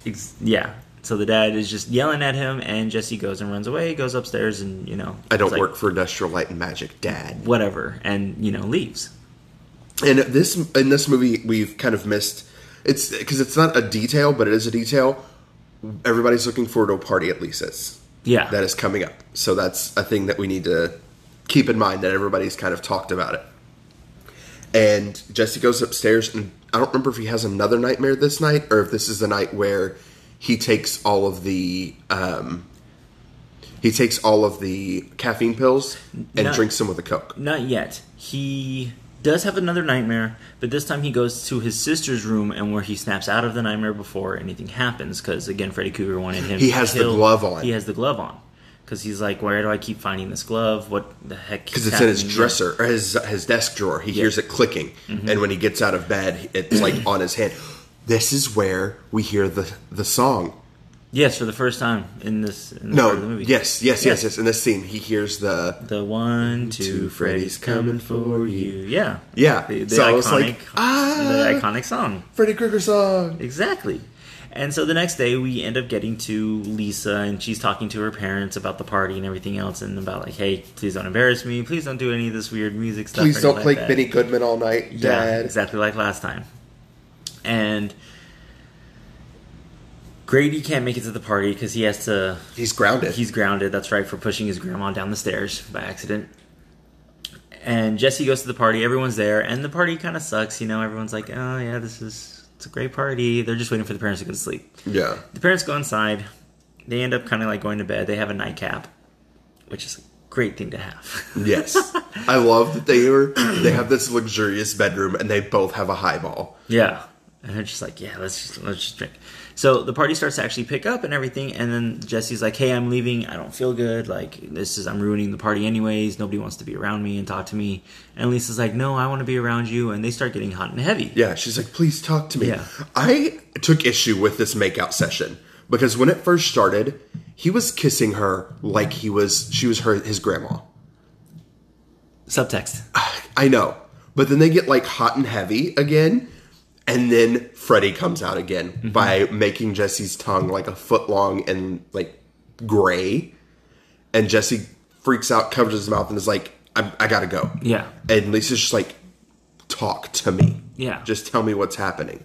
Ex- yeah. So the dad is just yelling at him, and Jesse goes and runs away, goes upstairs, and, you know. I don't like, work for Industrial Light and Magic, Dad. Whatever. And, you know, leaves. And this in this movie, we've kind of missed. It's because it's not a detail, but it is a detail. Everybody's looking forward to a party at Lisa's Yeah. that is coming up. So that's a thing that we need to keep in mind that everybody's kind of talked about it. And Jesse goes upstairs, and I don't remember if he has another nightmare this night or if this is the night where he takes all of the um, he takes all of the caffeine pills and No. drinks them with a coke. Not yet. He does have another nightmare, but this time he goes to his sister's room and where he snaps out of the nightmare before anything happens. Because again, Freddy Krueger wanted him. He has the glove on. He has the glove on because he's like, "Where do I keep finding this glove? What the heck?" because it's in his dresser or his his desk drawer. He hears it clicking, Mm-hmm. and when he gets out of bed, it's like [clears throat] on his hand. This is where we hear the the song. Yes, for the first time in this, in this part of the No, movie. yes, yes, yes, yes. In this scene, he hears the The one, two, Two, Freddy's coming for you. Yeah. Yeah. The, the So I iconic, was like, ah. the iconic song. Freddy Krueger song. Exactly. And so the next day, we end up getting to Lisa, and she's talking to her parents about the party and everything else, and about like, hey, please don't embarrass me. Please don't do any of this weird music stuff. Please don't anything play that." Benny Goodman all night, Yeah, exactly like last time. And Grady can't make it to the party because he has to He's grounded. He's grounded. That's right for pushing his grandma down the stairs by accident. And Jesse goes to the party. Everyone's there, and the party kind of sucks. You know, everyone's like, "Oh yeah, this is it's a great party." They're just waiting for the parents to go to sleep. yeah. The parents go inside. They end up kind of like going to bed. They have a nightcap, which is a great thing to have. [laughs] Yes. I love that they were they have this luxurious bedroom and they both have a highball. Yeah, and they're just like, yeah, let's just let's just drink. So the party starts to actually pick up and everything, and then Jesse's like, hey, I'm leaving. I don't feel good. Like this is I'm ruining the party anyways. Nobody wants to be around me and talk to me. And Lisa's like, no, I want to be around you. And they start getting hot and heavy. Yeah, she's like, please talk to me. Yeah. I took issue with this makeout session because when it first started, he was kissing her like he was she was her his grandma. Subtext. [sighs] I know. But then they get like hot and heavy again, and then Freddy comes out again Mm-hmm. by making Jesse's tongue like a foot long and like gray. And Jesse freaks out, covers his mouth, and is like, I, I gotta go. Yeah. And Lisa's just like, talk to me. Yeah. Just tell me what's happening.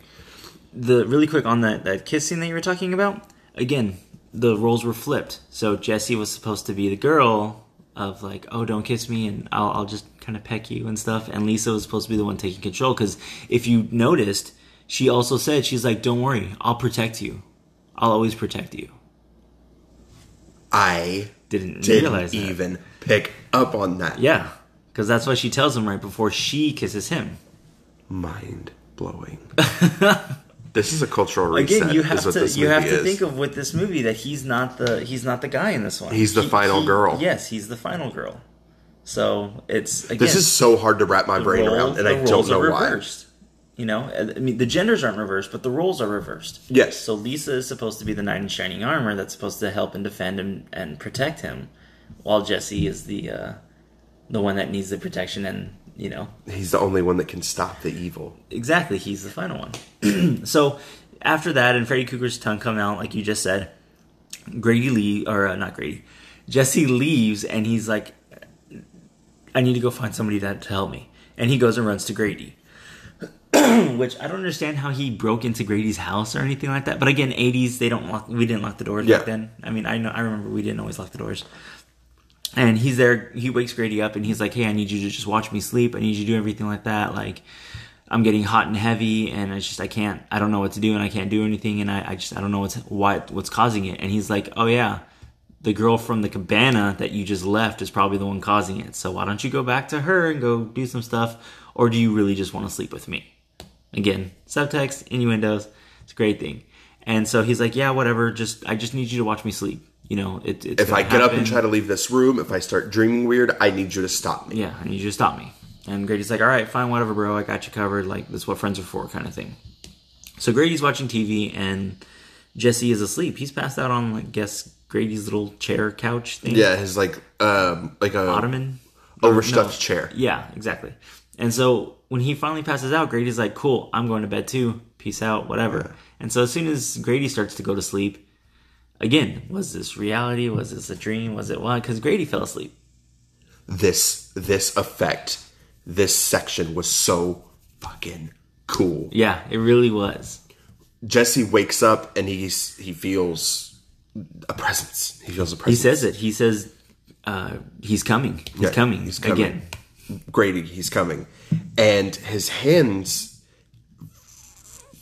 the really quick on that that kiss scene that you were talking about. Again, the roles were flipped. So Jesse was supposed to be the girl of like, oh, don't kiss me, and I'll, I'll just kind of peck you and stuff. And Lisa was supposed to be the one taking control because if you noticed, she also said she's like, don't worry, I'll protect you. I'll always protect you. I Didn't, didn't realize that. even pick up on that. Yeah, because that's what she tells him right before she kisses him. Mind blowing. [laughs] this is a cultural reset. Again, you is have what to this you have movie to is. think of with this movie that he's not the he's not the guy in this one. He's the He- final he- girl. Yes, he's the final girl. So it's again, This is so hard to wrap my brain around, and I don't know are why. reversed. You know, I mean, the genders aren't reversed, but the roles are reversed. Yes. So Lisa is supposed to be the knight in shining armor that's supposed to help and defend him and protect him, while Jesse is the uh, the one that needs the protection and you know He's the only one that can stop the evil. exactly he's the final one. [clears throat] so after that, and Freddy Krueger's tongue come out like you just said, Grady Lee or uh, not Grady, Jesse leaves and he's like, I need to go find somebody that to help me, and he goes and runs to Grady. [clears throat] which I don't understand how he broke into Grady's house or anything like that. But again, 80s, they don't lock. We didn't lock the doors Yeah. back then. I mean, I know. I remember we didn't always lock the doors. And he's there. He wakes Grady up, and he's like, "Hey, I need you to just watch me sleep. I need you to do everything like that. Like, I'm getting hot and heavy, and it's just I can't. I don't know what to do, and I can't do anything, and I, I just I don't know what's what what's causing it." And he's like, "Oh yeah." The girl from the cabana that you just left is probably the one causing it. So why don't you go back to her and go do some stuff? Or do you really just want to sleep with me? Again, subtext, innuendos. It's a great thing. And so he's like, yeah, whatever. Just I just need you to watch me sleep. You know, it, it's If I get up and try to leave this room, if I start dreaming weird, I need you to stop me. yeah, I need you to stop me. And Grady's like, all right, fine, whatever, bro. I got you covered. Like that's what friends are for, kind of thing. So Grady's watching TV and Jesse is asleep. He's passed out on, like, guess Grady's little chair couch thing. Yeah, his like um like a ottoman. overstuffed No. chair. Yeah, exactly. And so when he finally passes out, Grady's like, "Cool, I'm going to bed too. Peace out, whatever." And so as soon as Grady starts to go to sleep, again, was this reality? Was this a dream? Was it what? Because Grady fell asleep. This this effect, this section was so fucking cool. Yeah, it really was. Jesse wakes up and he's he feels a presence. He feels a presence. He says it. He says uh, he's coming. He's Yeah, coming. he's coming. again. Grady, he's coming. And his hands,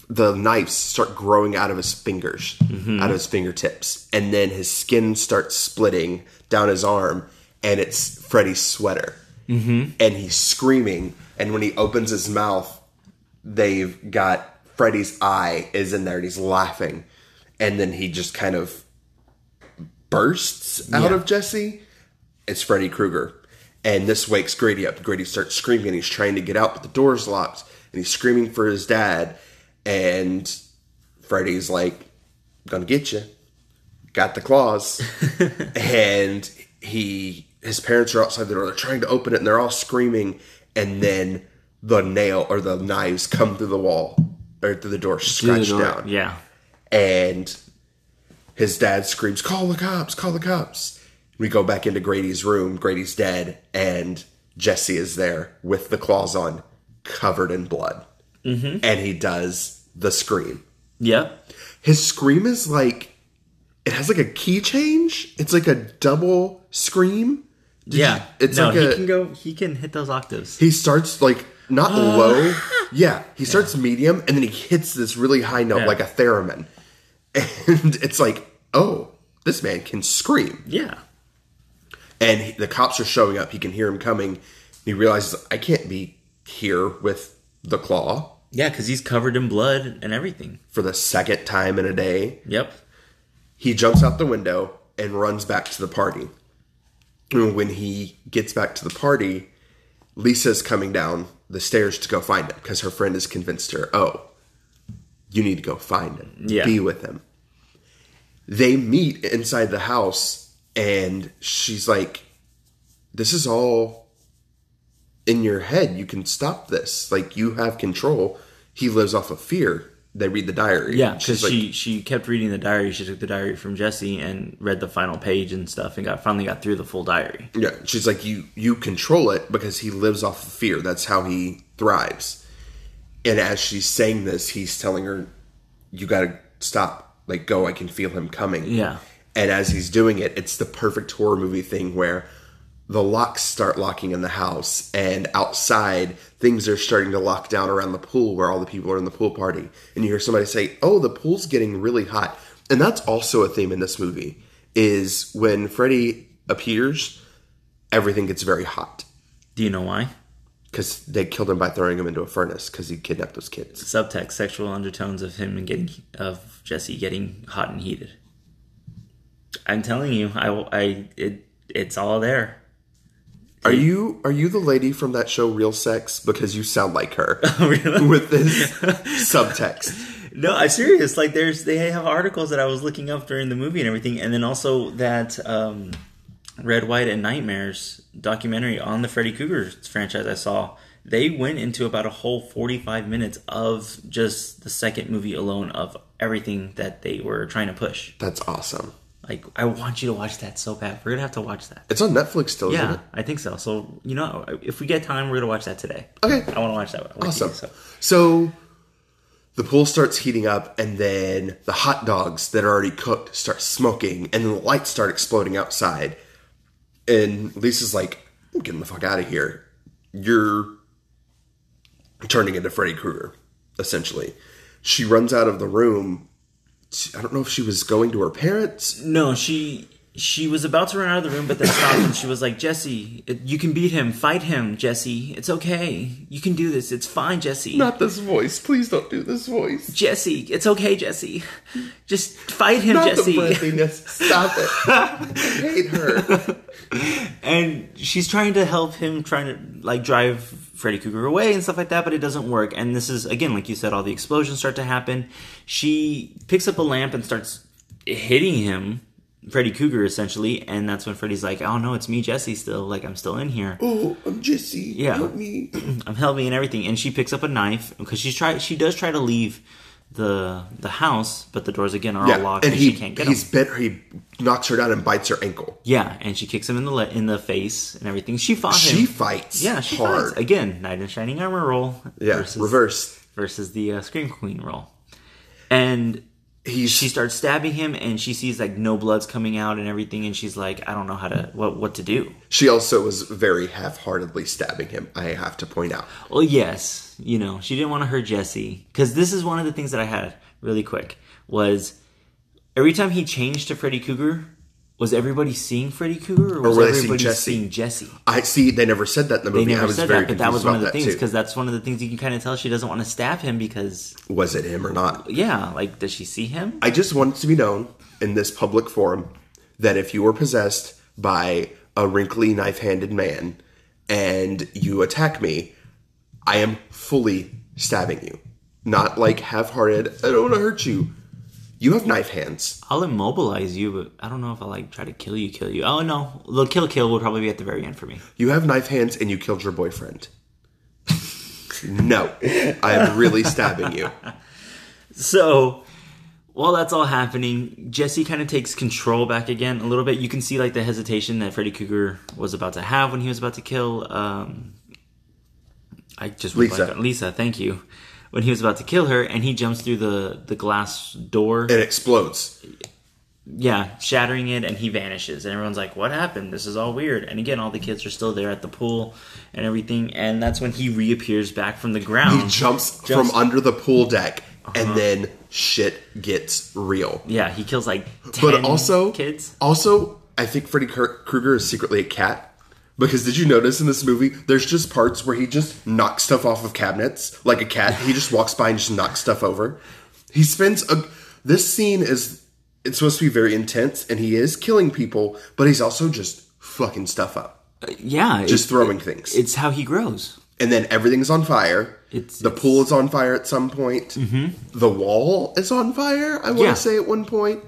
the knives start growing out of his fingers, out of his fingertips. And then his skin starts splitting down his arm, and it's Freddy's sweater. Mm-hmm. And he's screaming. And when he opens his mouth, they've got Freddy's eye is in there, and he's laughing. And then he just kind of bursts out Yeah. of Jesse it's Freddy Krueger. And this wakes Grady up. Grady starts screaming and he's trying to get out, but the door's locked. And he's screaming for his dad. And Freddy's like, gonna get you. Got the claws. [laughs] and he his parents are outside the door. They're trying to open it and they're all screaming. And then the nail or the knives come through the wall or through the door, scratch down Yeah. and his dad screams, "Call the cops! Call the cops!" We go back into Grady's room. Grady's dead, and Jesse is there with the claws on, covered in blood, mm-hmm. and he does the scream. Yeah. His scream is like it has like a key change. It's like a double scream. Did Yeah. you- it's no, like he a can go. He can hit those octaves. he starts like not low. Yeah, he [laughs] starts medium and then he hits this really high note Yeah. like a theremin. And [laughs] it's like, oh, this man can scream. Yeah. And he, the cops are showing up. He can hear him coming. He realizes, I can't be here with the claw Yeah, because he's covered in blood and everything. for the second time in a day. Yep. He jumps out the window and runs back to the party. And when he gets back to the party, Lisa's coming down the stairs to go find him because her friend has convinced her, oh, you need to go find him, Yeah. be with him. They meet inside the house, and she's like, this is all in your head. You can stop this. Like, you have control. He lives off of fear. They read the diary. Yeah, because like, she she kept reading the diary. She took the diary from Jesse and read the final page and stuff, and got finally got through the full diary. Yeah, she's like you you control it because he lives off of fear. That's how he thrives. And as she's saying this, he's telling her, "You got to stop. Like go. I can feel him coming." Yeah. And as he's doing it, it's the perfect horror movie thing where the locks start locking in the house, and outside things are starting to lock down around the pool where all the people are in the pool party. And you hear somebody say, "Oh, the pool's getting really hot." And that's also a theme in this movie. Is when Freddy appears, everything gets very hot Do you know why? Because they killed him by throwing him into a furnace because he kidnapped those kids. Subtext: sexual undertones of him and getting of Jesse getting hot and heated. I'm telling you, I I it it's all there. Are you are you the lady from that show Real Sex? Because you sound like her [laughs] really? [laughs] with this [laughs] subtext. No, I'm serious. Like, there's they have articles that I was looking up during the movie and everything, and then also that um, Red, White, and Nightmares documentary on the Freddy Krueger franchise. I saw they went into about a whole 45 minutes of just the second movie alone of everything that they were trying to push. That's awesome. Like, I want you to watch that so bad. We're gonna have to watch that. It's on Netflix still, isn't Yeah, it? I think so. So you know, if we get time, we're gonna watch that today. Okay. I want to watch that. with Awesome. you, so. So the pool starts heating up, and then the hot dogs that are already cooked start smoking, and the lights start exploding outside. And Lisa's like, I'm getting the fuck out of here. You're turning into Freddy Krueger, essentially. She runs out of the room. I don't know if she was going to her parents. No, she she was about to run out of the room, but then stopped and she was like, "Jesse, you can beat him. Fight him, Jesse. It's okay. You can do this. It's fine, Jesse. Not this voice. Please don't do this voice. Jesse. It's okay, Jesse. Just fight him, Not Jesse." the breathiness. Stop it. [laughs] I hate her. [laughs] and she's trying to help him, trying to like drive Freddy Krueger away and stuff like that, but it doesn't work. And this is again, like you said, all the explosions start to happen. She picks up a lamp and starts hitting him, Freddy Krueger essentially, and that's when Freddy's like, "Oh no, it's me, Jesse. Still, like I'm still in here. Oh, I'm Jesse. Yeah. Help me. [clears throat] I'm helping and everything." And she picks up a knife because she's try she does try to leave the the house, but the doors again are all locked and, and he she can't get he's them. bit. He knocks her down and bites her ankle. Yeah, and she kicks him in the le- in the face and everything. She fought him. She fights. Yeah, she hard. fights again. Knight in shining armor roll. Yeah, versus, reverse. versus the uh, scream queen roll, and He's she starts stabbing him, and she sees like no blood's coming out and everything, and she's like, I don't know how to what what to do. She also was very half-heartedly stabbing him. I have to point out. Well, yes, you know she didn't want to hurt Jesse because this is one of the things that I had really quick was every time he changed to Freddy Cougar, Was everybody seeing Freddy Cougar or oh, was were seeing everybody Jesse? seeing Jesse? I see. They never said that in the They movie. never I was said very that, but that was one of the things because that's one of the things you can kind of tell she doesn't want to stab him because was it him or not? yeah, like does she see him? I just want it to be known in this public forum that if you were possessed by a wrinkly knife-handed man and you attack me, I am fully stabbing you. Not like half-hearted. I don't want to hurt you. You have knife hands. I'll immobilize you, but I don't know if I'll like try to kill you, kill you. Oh no, the kill kill will probably be at the very end for me. You have knife hands and you killed your boyfriend. [laughs] no, I am really stabbing you. So while that's all happening, Jesse kind of takes control back again a little bit. You can see like the hesitation that Freddy Krueger was about to have when he was about to kill. Um, I just Lisa. Lisa, thank you. When he was about to kill her, and he jumps through the the glass door. It explodes. yeah, shattering it, and he vanishes. And everyone's like, "What happened? This is all weird." And again, all the kids are still there at the pool and everything. And that's when he reappears back from the ground. He jumps Jumps- Uh-huh. from under the pool deck, and then shit gets real. Yeah, he kills like But also, kids. Also, I think Freddy Krueger is secretly a cat. Because did you notice in this movie, there's just parts where he just knocks stuff off of cabinets like a cat. He just walks by and just knocks stuff over. He spends a. This scene is. It's supposed to be very intense, and he is killing people, but he's also just fucking stuff up, Yeah, just it- throwing things. it's how he grows. and then everything's on fire. It's- the pool is on fire at some point. Mm-hmm. The wall is on fire. I want to Yeah. say at one point,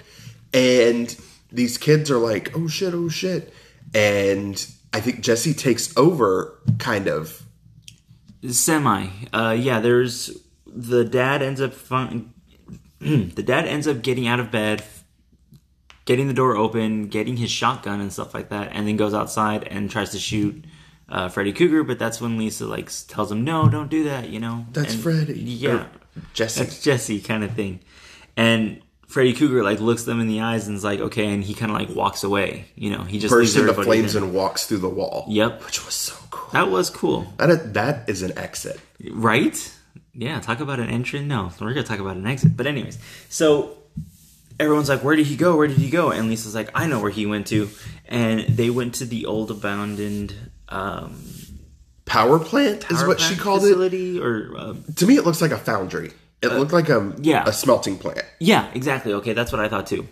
and these kids are like, "Oh shit! Oh shit!" And I think Jesse takes over, kind of. Semi. Uh, yeah, there's the dad ends up fin- [clears throat] the dad ends up getting out of bed, getting the door open, getting his shotgun and stuff like that, and then goes outside and tries to shoot uh, Freddy Cougar. But that's when Lisa like tells him, "No, don't do that." You know, That's And- Freddy. Yeah, Or Jesse. that's Jesse kind of thing. And Freddy Cougar like looks them in the eyes and is like, "Okay," and he kind of like walks away. You know, he just Bursts into flames there. and walks through the wall. Yep, which was so cool. that was cool. That that is an exit. Right? Yeah, talk about an entrance. No, we're gonna talk about an exit. But anyways, so everyone's like, "Where did he go? Where did he go?" And Lisa's like, "I know where he went to." And they went to the old abandoned um, Power plant is power what she plant called it. or uh, To me, it looks like a foundry. It looked like a yeah. a smelting plant. yeah, exactly. Okay, that's what I thought too.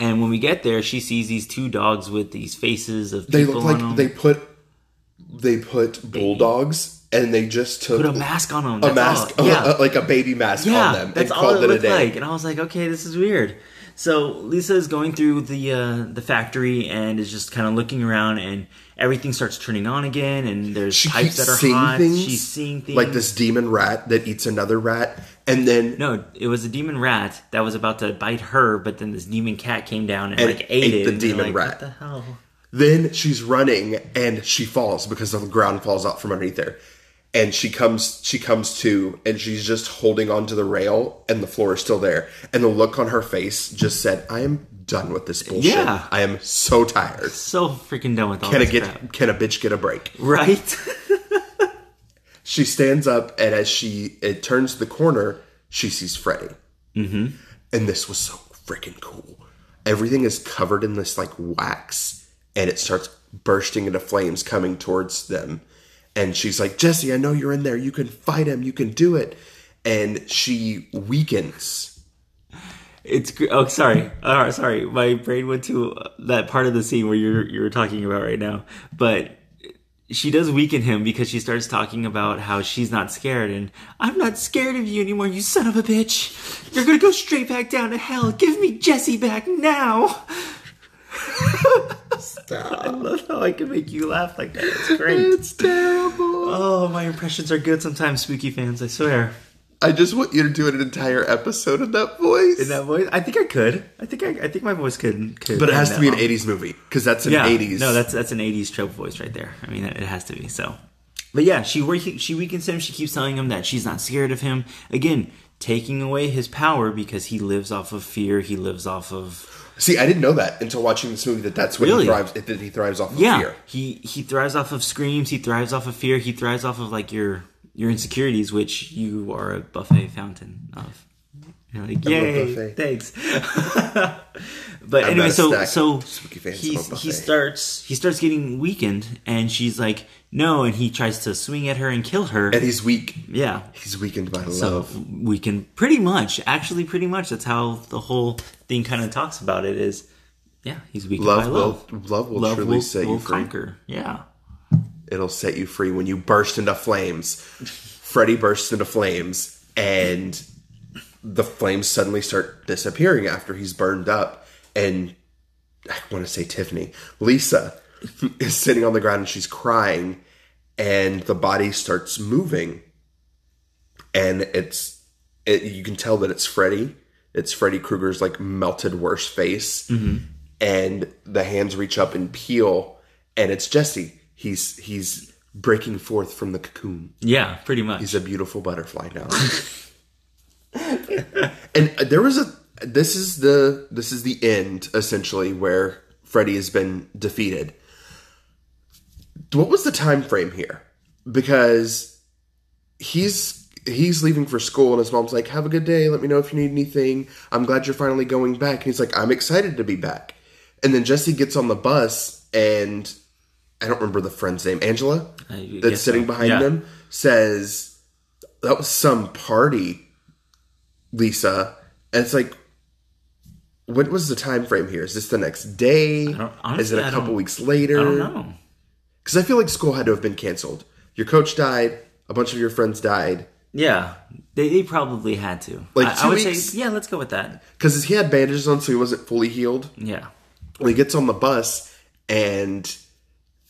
And when we get there, she sees these two dogs with these faces of They look like them. they put they put bulldogs and they just took put a mask on them. a mask, all. Yeah. uh, like a baby mask yeah, on them, that's and all called it it, a looked day. like. And I was like, okay, this is weird. So Lisa is going through the uh, the factory and is just kind of looking around, and everything starts turning on again. And there's She pipes that are hot. things, She's seeing things like this demon rat that eats another rat, and then No, it was a demon rat that was about to bite her, but then this demon cat came down and, And like ate, ate it. the demon like, rat. What the hell? Then she's running and she falls because the ground falls out from underneath her. And she comes she comes to and she's just holding onto the rail and the floor is still there. And the look on her face just said, I am done with this bullshit. Yeah. I am so tired. So freaking done with all Can a this get crap. can a bitch get a break? Right? [laughs] She stands up and as she it turns the corner, she sees Freddy. Mm-hmm. And this was so freaking cool. Everything is covered in this like wax and it starts bursting into flames coming towards them. And she's like, Jesse, I know you're in there. You can fight him. You can do it. And she weakens. It's oh sorry, oh, sorry. My brain went to uh, that part of the scene where you're you're talking about right now. But she does weaken him because she starts talking about how she's not scared and I'm not scared of you anymore. You son of a bitch! You're gonna go straight back down to hell. Give me Jesse back now. [laughs] I love how I can make you laugh like that. It's [laughs] great. It's terrible. Oh, my impressions are good sometimes, spooky fans. I swear. I just want you to do an entire episode in that voice. In that voice, I think I could. I think I, I think my voice could. could but it has to be an long. 80s movie because that's an yeah, 80s. No, that's that's an '80s trope voice right there. I mean, it has to be. So, but yeah, she she weakens him. She keeps telling him that she's not scared of him. Again, taking away his power because he lives off of fear. He lives off of See, I didn't know that until watching this movie that that's what Really? he thrives. That he thrives off of yeah. fear. He he thrives off of screams. He thrives off of fear. He thrives off of like your your insecurities, which you are a buffet fountain of. You're like, yay, thanks. [laughs] but I'm anyway, so so he he starts he starts getting weakened, and she's like, no, and he tries to swing at her and kill her. And he's weak. yeah, He's weakened by so love. we can pretty much, actually, pretty much. That's how the whole thing kind of talks about it. Is yeah, he's weakened Love by will love. love will Love truly will, set will you free. conquer. Yeah. It'll set you free when you burst into flames. Freddy bursts into flames, and the flames suddenly start disappearing after he's burned up. And I want to say Tiffany, Lisa [laughs] is sitting on the ground and she's crying, and the body starts moving, and it's it, you can tell that it's Freddy. It's Freddy Krueger's like melted worse face, mm-hmm. and the hands reach up and peel, and it's Jesse. He's he's breaking forth from the cocoon. Yeah, pretty much. He's a beautiful butterfly now. [laughs] [laughs] and uh, there was a this is the this is the end essentially where Freddy has been defeated. What was the time frame here? Because he's he's leaving for school and his mom's like, "Have a good day. Let me know if you need anything. I'm glad you're finally going back." And he's like, "I'm excited to be back." And then Jesse gets on the bus and I don't remember the friend's name, Angela, that's sitting so. behind Yeah. them, says, That was some party, Lisa. And it's like, what was the time frame here? Is this the next day? don't- Is it a I couple weeks later? I don't know. Because I feel like school had to have been canceled. Your coach died, a bunch of your friends died. Yeah, they, they probably had to. Like I, I two would weeks? say, yeah, let's go with that. Because he had bandages on, so he wasn't fully healed. Yeah. Well, he gets on the bus, and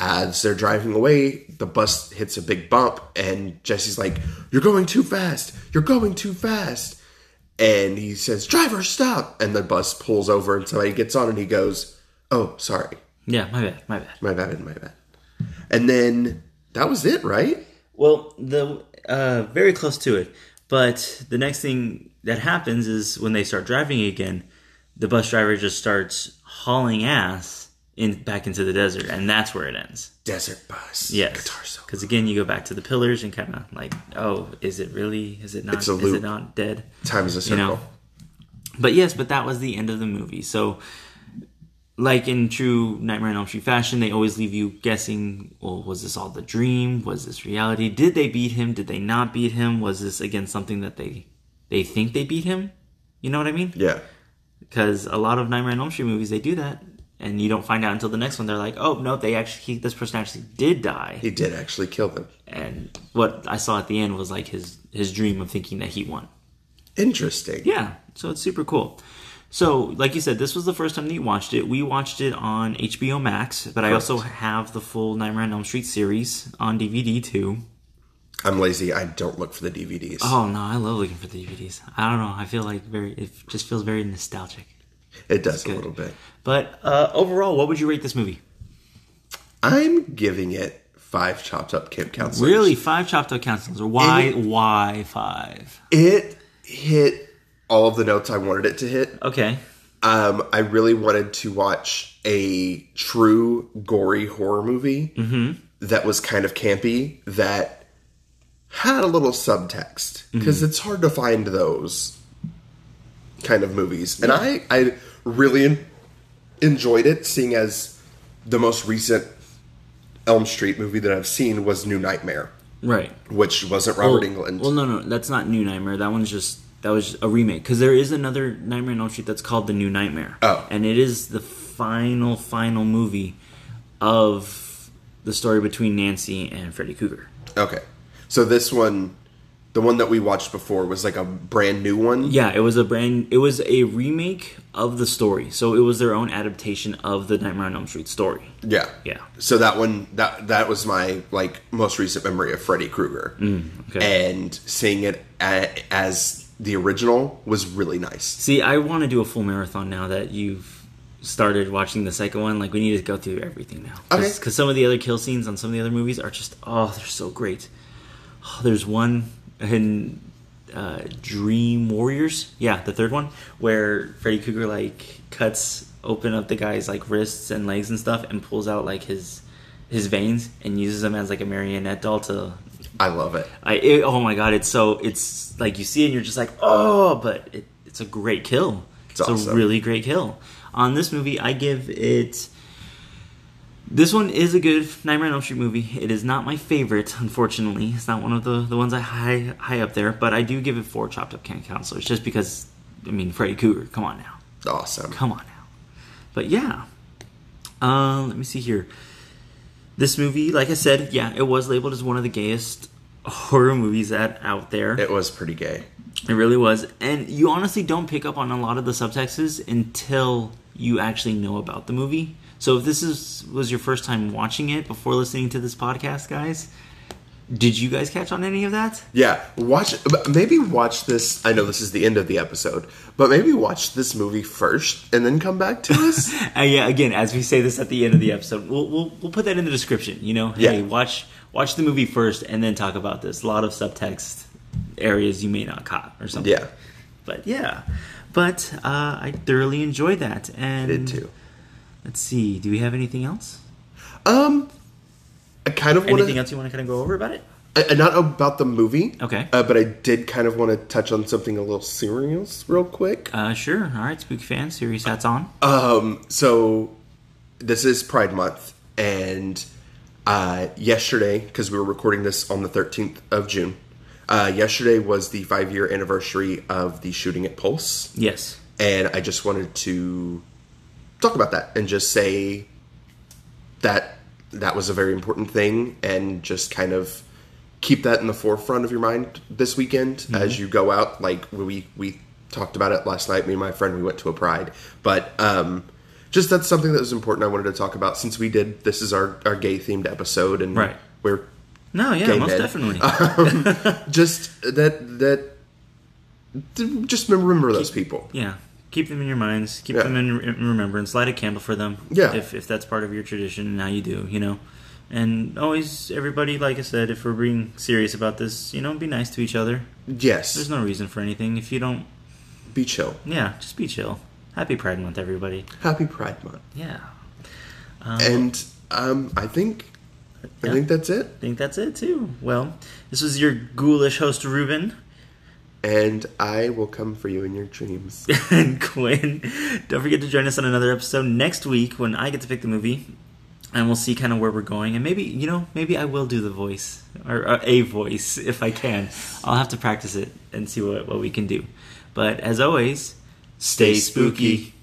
as they're driving away, the bus hits a big bump, and Jesse's like, "You're going too fast! You're going too fast!" And he says, "Driver, stop!" And the bus pulls over, and somebody gets on, and he goes, "Oh, sorry, Yeah, my bad, my bad. my bad, my bad." And then that was it, right? Well, the uh, very close to it. But the next thing that happens is when they start driving again, the bus driver just starts hauling ass in back into the desert, and that's where it ends. Desert bus. Yes, Guitar solo. because again, you go back to the pillars and kind of like, oh, is it really? Is it not? It's a Is it not dead? Time is a circle. You know? But yes, but that was the end of the movie. So, like in true Nightmare on Elm Street fashion, they always leave you guessing. Well, was this all the dream? Was this reality? Did they beat him? Did they not beat him? Was this again something that they they think they beat him? You know what I mean? Yeah. Because a lot of Nightmare on Elm Street movies, they do that, and you don't find out until the next one. They're like, oh no, they actually he, this person actually did die. He did actually kill them. And what I saw at the end was like his his dream of thinking that he won. Interesting. Yeah, so it's super cool. So, like you said, this was the first time that you watched it. We watched it on HBO Max, but I also have the full Nightmare on Elm Street series on DVD too. I'm lazy. I don't look for the DVDs. Oh no, I love looking for the DVDs. I don't know. I feel like very. It just feels very nostalgic. It does a little bit. But uh, overall, what would you rate this movie? I'm giving it five chopped up camp counselors. Really, five chopped up counselors. Why? It- why five? It hit all of the notes I wanted it to hit. Okay. Um, I really wanted to watch a true gory horror movie that was kind of campy that had a little subtext because it's hard to find those kind of movies, and I I really enjoyed it, seeing as the most recent Elm Street movie that I've seen was New Nightmare, Right. which wasn't Robert well, Englund. Well, no, no, that's not New Nightmare. That one's just that was a remake because there is another Nightmare on Elm Street that's called The New Nightmare. Oh. and it is the final, final movie of the story between Nancy and Freddy Cougar. Okay. So this one, the one that we watched before, was like a brand new one. Yeah, it was a brand. It was a remake of the story, so it was their own adaptation of the Nightmare on Elm Street story. Yeah. Yeah. So that one, that that was my like most recent memory of Freddy Krueger, Mm, okay. and seeing it a, as the original was really nice. See, I want to do a full marathon now that you've started watching the second one. Like, we need to go through everything now. Okay. Because some of the other kill scenes on some of the other movies are just, oh, they're so great. Oh, there's one in uh, Dream Warriors. Yeah, the third one, where Freddy Krueger, like, cuts open up the guy's, like, wrists and legs and stuff and pulls out, like, his his veins and uses them as, like, a marionette doll to I love it. I it, oh my god, it's so it's like you see it and you're just like oh, but it, it's a great kill. It's, a awesome. really great kill. On this movie, I give it. This one is a good Nightmare on Elm Street movie. It is not my favorite, unfortunately. It's not one of the, the ones I high high up there, but I do give it four chopped up can counselors just because. I mean, Freddy Cougar. Come on now, Awesome. come on now. But yeah, uh, let me see here. This movie, like I said, yeah, it was labeled as one of the gayest horror movies that out there. It was pretty gay. It really was. And you honestly don't pick up on a lot of the subtexts until you actually know about the movie. So if this is was your first time watching it before listening to this podcast, guys, did you guys catch on any of that? Yeah, watch. Maybe watch this. I know this is the end of the episode, but maybe watch this movie first and then come back to us. [laughs] Uh, yeah, again, as we say this at the end of the episode, we'll we'll, we'll put that in the description. You know, hey, Yeah. watch watch the movie first and then talk about this. A lot of subtext areas you may not caught or something. yeah, but yeah, but uh, I thoroughly enjoyed that. And did too. Let's see. Do we have anything else? Um, I kind of want Anything else you want to kind of go over about it? Uh, not about the movie. Okay. Uh, but I did kind of want to touch on something a little serious real quick. Uh, sure. All right, spooky fan, series hats on. Um, so this is Pride Month, and uh, yesterday, because we were recording this on the 13th of June, uh, yesterday was the five year anniversary of the shooting at Pulse. yes. And I just wanted to talk about that and just say that that was a very important thing and just kind of keep that in the forefront of your mind this weekend as you go out like we we talked about it last night me and my friend we went to a pride but um just that's something that was important i wanted to talk about since we did this is our our gay themed episode and Right. we're No, yeah, most men. definitely. [laughs] just that that just remember those people yeah. Keep them in your minds. Keep Yeah. them in, in remembrance. Light a candle for them. Yeah. If, if that's part of your tradition, and how you do, you know. And always, everybody, like I said, if we're being serious about this, you know, be nice to each other. yes There's no reason for anything. If you don't, be chill yeah, just be chill. Happy Pride Month, everybody. happy pride month Yeah. Um, and um, I think I Yeah. think that's it. I think that's it, too. Well, this was your ghoulish host, Ruben. And I will come for you in your dreams. [laughs] and Quinn. Don't forget to join us on another episode next week when I get to pick the movie. And we'll see kind of where we're going. And maybe, you know, maybe I will do the voice. Or, or a voice [laughs] if I can. I'll have to practice it and see what, what we can do. But as always, stay, spooky.